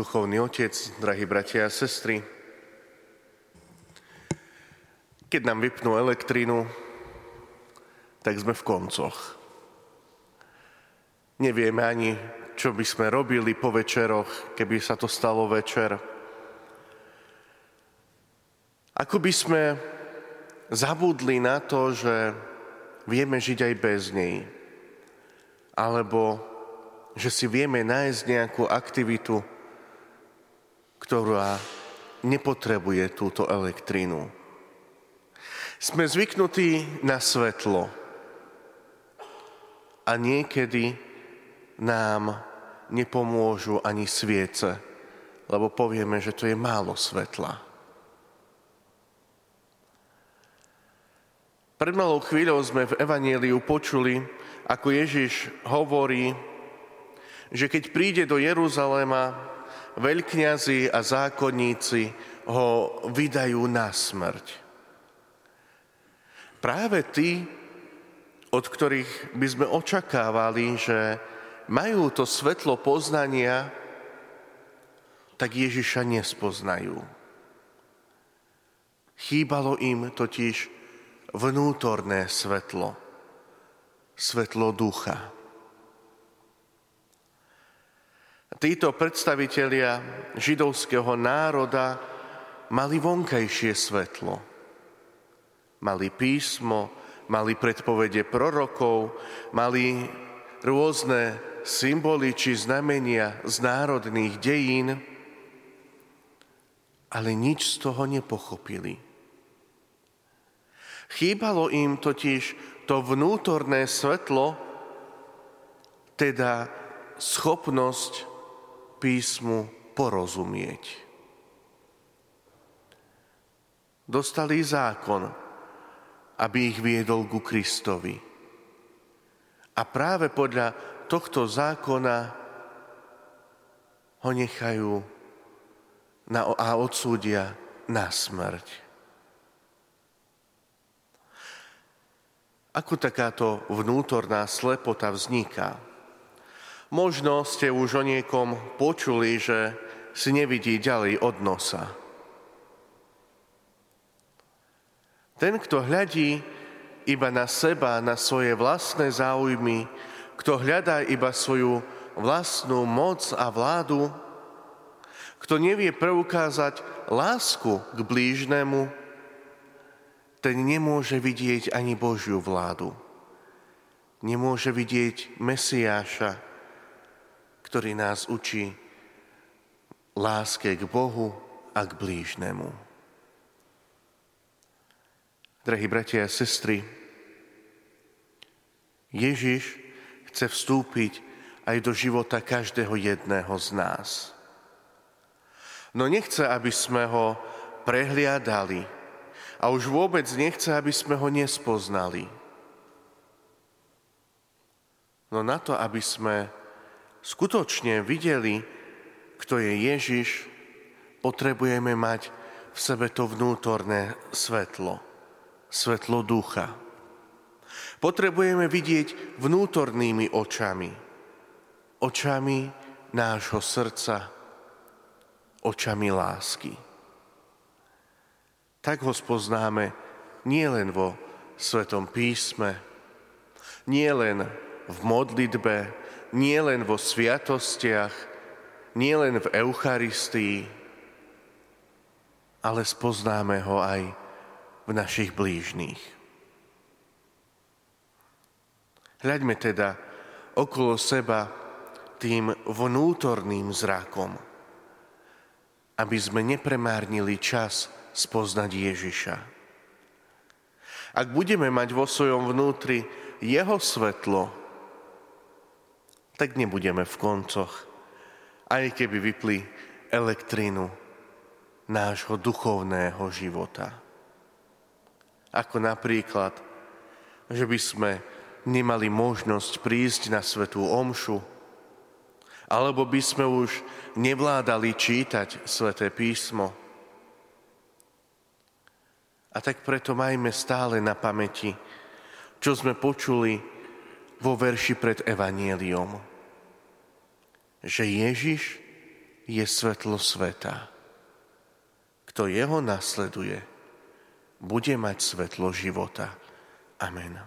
duchovný otec, drahí bratia a sestry. Keď nám vypnú elektrínu, tak sme v koncoch. Nevieme ani, čo by sme robili po večeroch, keby sa to stalo večer. Ako by sme zabudli na to, že vieme žiť aj bez nej. Alebo že si vieme nájsť nejakú aktivitu, ktorá nepotrebuje túto elektrínu. Sme zvyknutí na svetlo a niekedy nám nepomôžu ani sviece, lebo povieme, že to je málo svetla. Pred malou chvíľou sme v Evanieliu počuli, ako Ježiš hovorí, že keď príde do Jeruzalema, veľkňazi a zákonníci ho vydajú na smrť. Práve tí, od ktorých by sme očakávali, že majú to svetlo poznania, tak Ježiša nespoznajú. Chýbalo im totiž vnútorné svetlo, svetlo ducha. Títo predstavitelia židovského národa mali vonkajšie svetlo. Mali písmo, mali predpovede prorokov, mali rôzne symboly či znamenia z národných dejín, ale nič z toho nepochopili. Chýbalo im totiž to vnútorné svetlo, teda schopnosť písmu porozumieť. Dostali zákon, aby ich viedol ku Kristovi. A práve podľa tohto zákona ho nechajú na, a odsúdia na smrť. Ako takáto vnútorná slepota vzniká? Možno ste už o niekom počuli, že si nevidí ďalej od nosa. Ten, kto hľadí iba na seba, na svoje vlastné záujmy, kto hľadá iba svoju vlastnú moc a vládu, kto nevie preukázať lásku k blížnemu, ten nemôže vidieť ani Božiu vládu. Nemôže vidieť Mesiáša, ktorý nás učí láske k Bohu a k blížnemu. Drahí bratia a sestry, Ježiš chce vstúpiť aj do života každého jedného z nás. No nechce, aby sme ho prehliadali, a už vôbec nechce, aby sme ho nespoznali. No na to, aby sme skutočne videli, kto je Ježiš, potrebujeme mať v sebe to vnútorné svetlo, svetlo ducha. Potrebujeme vidieť vnútornými očami, očami nášho srdca, očami lásky tak ho spoznáme nielen vo Svetom písme, nielen v modlitbe, nielen vo sviatostiach, nielen v Eucharistii, ale spoznáme ho aj v našich blížných. Hľaďme teda okolo seba tým vnútorným zrakom, aby sme nepremárnili čas spoznať Ježiša. Ak budeme mať vo svojom vnútri jeho svetlo, tak nebudeme v koncoch, aj keby vypli elektrínu nášho duchovného života. Ako napríklad, že by sme nemali možnosť prísť na svetú omšu, alebo by sme už nevládali čítať sveté písmo, a tak preto majme stále na pamäti, čo sme počuli vo verši pred Evanieliom. Že Ježiš je svetlo sveta. Kto jeho nasleduje, bude mať svetlo života. Amen.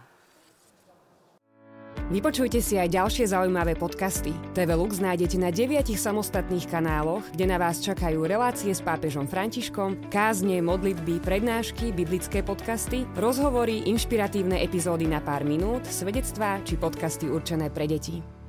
Vypočujte si aj ďalšie zaujímavé podcasty. TV Lux nájdete na deviatich samostatných kanáloch, kde na vás čakajú relácie s pápežom Františkom, kázne, modlitby, prednášky, biblické podcasty, rozhovory, inšpiratívne epizódy na pár minút, svedectvá či podcasty určené pre deti.